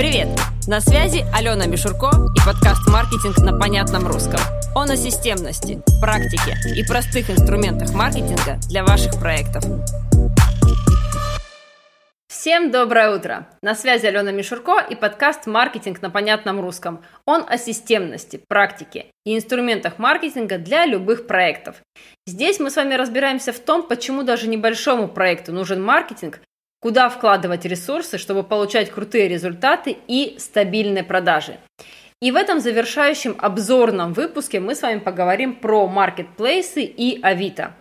Привет! На связи Алена Мишурко и подкаст «Маркетинг на понятном русском». Он о системности, практике и простых инструментах маркетинга для ваших проектов. Всем доброе утро! На связи Алена Мишурко и подкаст «Маркетинг на понятном русском». Он о системности, практике и инструментах маркетинга для любых проектов. Здесь мы с вами разбираемся в том, почему даже небольшому проекту нужен маркетинг, куда вкладывать ресурсы, чтобы получать крутые результаты и стабильные продажи. И в этом завершающем обзорном выпуске мы с вами поговорим про маркетплейсы и Авито.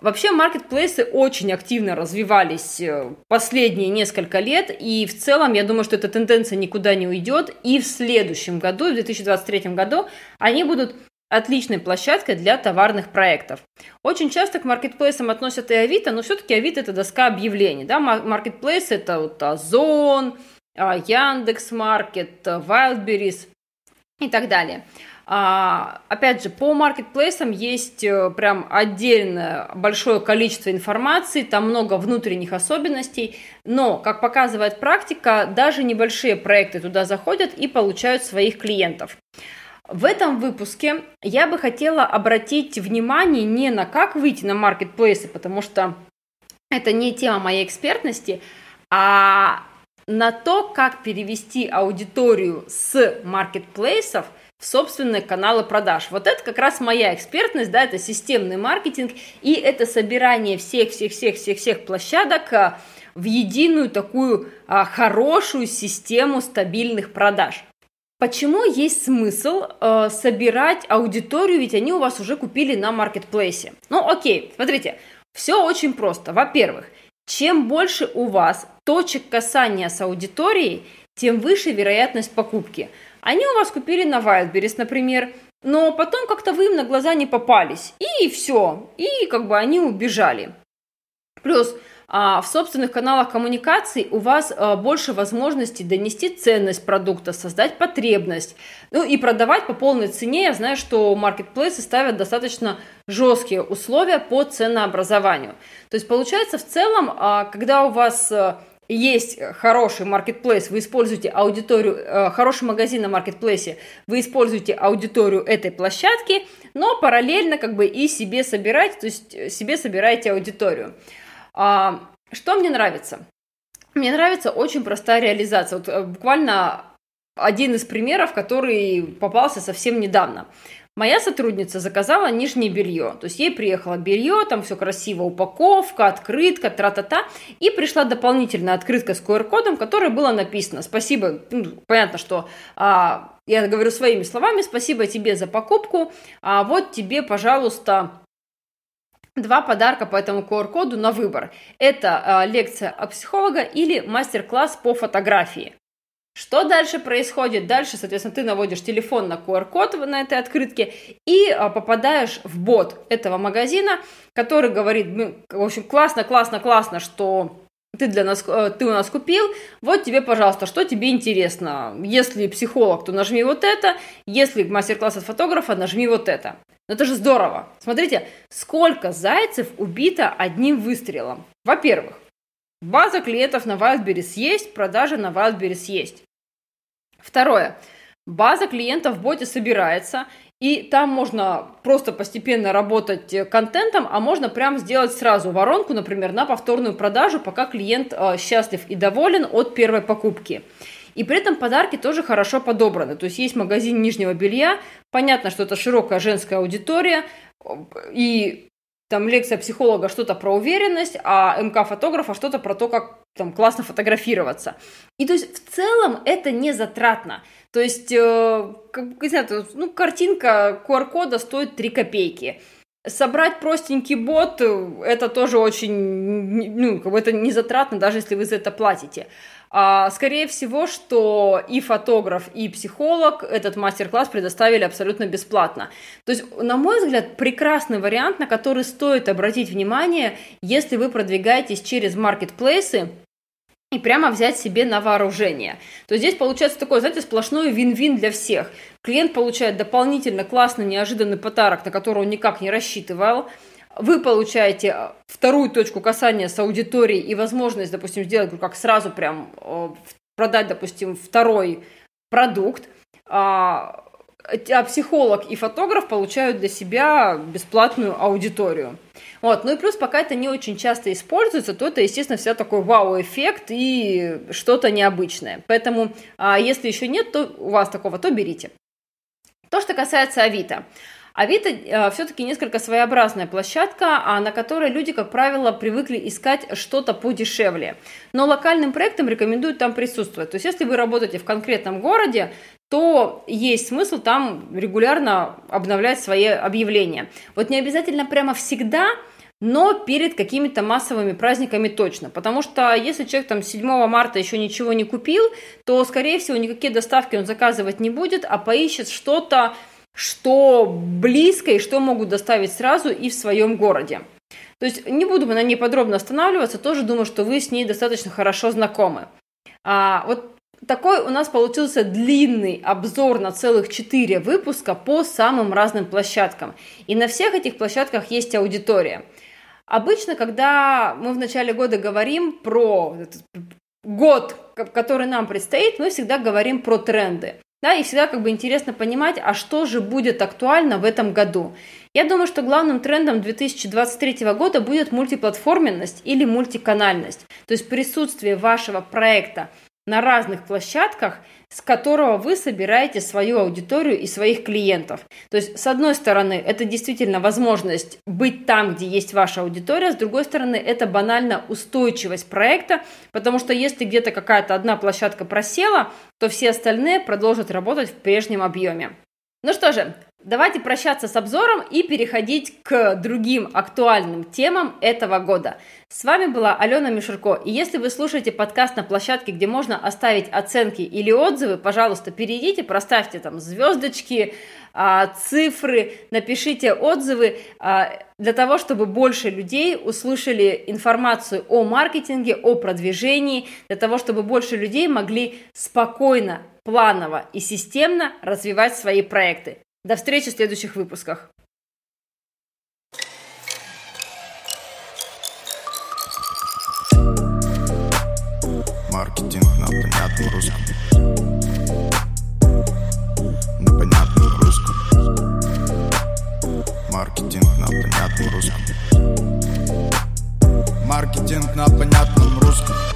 Вообще маркетплейсы очень активно развивались э, последние несколько лет, и в целом я думаю, что эта тенденция никуда не уйдет, и в следующем году, в 2023 году, они будут отличной площадкой для товарных проектов. Очень часто к маркетплейсам относят и Авито, но все-таки Авито это доска объявлений. Да? Маркетплейс это вот Озон, а, Яндекс.Маркет, Wildberries и так далее. А, опять же, по маркетплейсам есть э, прям отдельное большое количество информации, там много внутренних особенностей, но, как показывает практика, даже небольшие проекты туда заходят и получают своих клиентов. В этом выпуске я бы хотела обратить внимание не на как выйти на маркетплейсы, потому что это не тема моей экспертности, а на то, как перевести аудиторию с маркетплейсов в собственные каналы продаж. Вот это как раз моя экспертность, да, это системный маркетинг, и это собирание всех-всех-всех-всех-всех площадок а, в единую такую а, хорошую систему стабильных продаж. Почему есть смысл э, собирать аудиторию, ведь они у вас уже купили на маркетплейсе? Ну, окей, смотрите, все очень просто. Во-первых, чем больше у вас точек касания с аудиторией, тем выше вероятность покупки. Они у вас купили на Wildberries, например, но потом как-то вы им на глаза не попались, и все, и как бы они убежали. Плюс а в собственных каналах коммуникаций у вас а, больше возможностей донести ценность продукта, создать потребность, ну и продавать по полной цене. Я знаю, что маркетплейсы ставят достаточно жесткие условия по ценообразованию. То есть получается в целом, а, когда у вас есть хороший маркетплейс, вы используете аудиторию, хороший магазин на маркетплейсе, вы используете аудиторию этой площадки, но параллельно как бы и себе собирать, то есть себе собираете аудиторию. А, что мне нравится? Мне нравится очень простая реализация. Вот э, буквально один из примеров, который попался совсем недавно. Моя сотрудница заказала нижнее белье, то есть ей приехало белье, там все красиво, упаковка, открытка, тра-та-та, и пришла дополнительная открытка с QR-кодом, которой было «Спасибо», ну, понятно, что а, я говорю своими словами, «Спасибо тебе за покупку, а вот тебе, пожалуйста, два подарка по этому QR-коду на выбор. Это э, лекция от психолога или мастер-класс по фотографии. Что дальше происходит? Дальше, соответственно, ты наводишь телефон на QR-код на этой открытке и а, попадаешь в бот этого магазина, который говорит, ну, в общем, классно, классно, классно, что ты, для нас, э, ты у нас купил, вот тебе, пожалуйста, что тебе интересно. Если психолог, то нажми вот это, если мастер-класс от фотографа, нажми вот это. Но это же здорово. Смотрите, сколько зайцев убито одним выстрелом. Во-первых, база клиентов на Wildberries есть, продажи на Wildberries есть. Второе. База клиентов в боте собирается, и там можно просто постепенно работать э, контентом, а можно прям сделать сразу воронку, например, на повторную продажу, пока клиент э, счастлив и доволен от первой покупки. И при этом подарки тоже хорошо подобраны. То есть есть магазин нижнего белья, понятно, что это широкая женская аудитория, и там лекция психолога что-то про уверенность, а МК фотографа что-то про то, как там классно фотографироваться. И то есть в целом это не затратно. То есть, э, как, не знаю, ну, картинка QR-кода стоит 3 копейки. Собрать простенький бот, это тоже очень, ну, как бы это не затратно, даже если вы за это платите. А, скорее всего, что и фотограф, и психолог этот мастер-класс предоставили абсолютно бесплатно. То есть, на мой взгляд, прекрасный вариант, на который стоит обратить внимание, если вы продвигаетесь через маркетплейсы, и прямо взять себе на вооружение. То здесь получается такой, знаете, сплошной вин-вин для всех. Клиент получает дополнительно классный, неожиданный подарок, на который он никак не рассчитывал. Вы получаете э, вторую точку касания с аудиторией и возможность, допустим, сделать как сразу прям э, продать, допустим, второй продукт, а, а психолог и фотограф получают для себя бесплатную аудиторию. Вот. Ну и плюс, пока это не очень часто используется, то это, естественно, всегда такой вау-эффект и что-то необычное. Поэтому, а, если еще нет то у вас такого, то берите. То, что касается Авито. Авито э, все-таки несколько своеобразная площадка, а на которой люди, как правило, привыкли искать что-то подешевле. Но локальным проектам рекомендуют там присутствовать. То есть, если вы работаете в конкретном городе, то есть смысл там регулярно обновлять свои объявления. Вот не обязательно прямо всегда, но перед какими-то массовыми праздниками точно. Потому что если человек там 7 марта еще ничего не купил, то, скорее всего, никакие доставки он заказывать не будет, а поищет что-то, что близко и что могут доставить сразу и в своем городе. То есть не буду на ней подробно останавливаться, тоже думаю, что вы с ней достаточно хорошо знакомы. А, вот такой у нас получился длинный обзор на целых 4 выпуска по самым разным площадкам. И на всех этих площадках есть аудитория. Обычно, когда мы в начале года говорим про год, который нам предстоит, мы всегда говорим про тренды. Да, и всегда как бы интересно понимать, а что же будет актуально в этом году. Я думаю, что главным трендом 2023 года будет мультиплатформенность или мультиканальность, то есть присутствие вашего проекта на разных площадках, с которого вы собираете свою аудиторию и своих клиентов. То есть, с одной стороны, это действительно возможность быть там, где есть ваша аудитория, с другой стороны, это банально устойчивость проекта, потому что если где-то какая-то одна площадка просела, то все остальные продолжат работать в прежнем объеме. Ну что же, давайте прощаться с обзором и переходить к другим актуальным темам этого года. С вами была Алена Мишурко, и если вы слушаете подкаст на площадке, где можно оставить оценки или отзывы, пожалуйста, перейдите, проставьте там звездочки, а, цифры, напишите отзывы а, для того, чтобы больше людей услышали информацию о маркетинге, о продвижении, для того, чтобы больше людей могли спокойно, планово и системно развивать свои проекты. До встречи в следующих выпусках. Маркетинг на понятном русском. На понятном русском. Маркетинг на понятном русском. Маркетинг на понятном русском.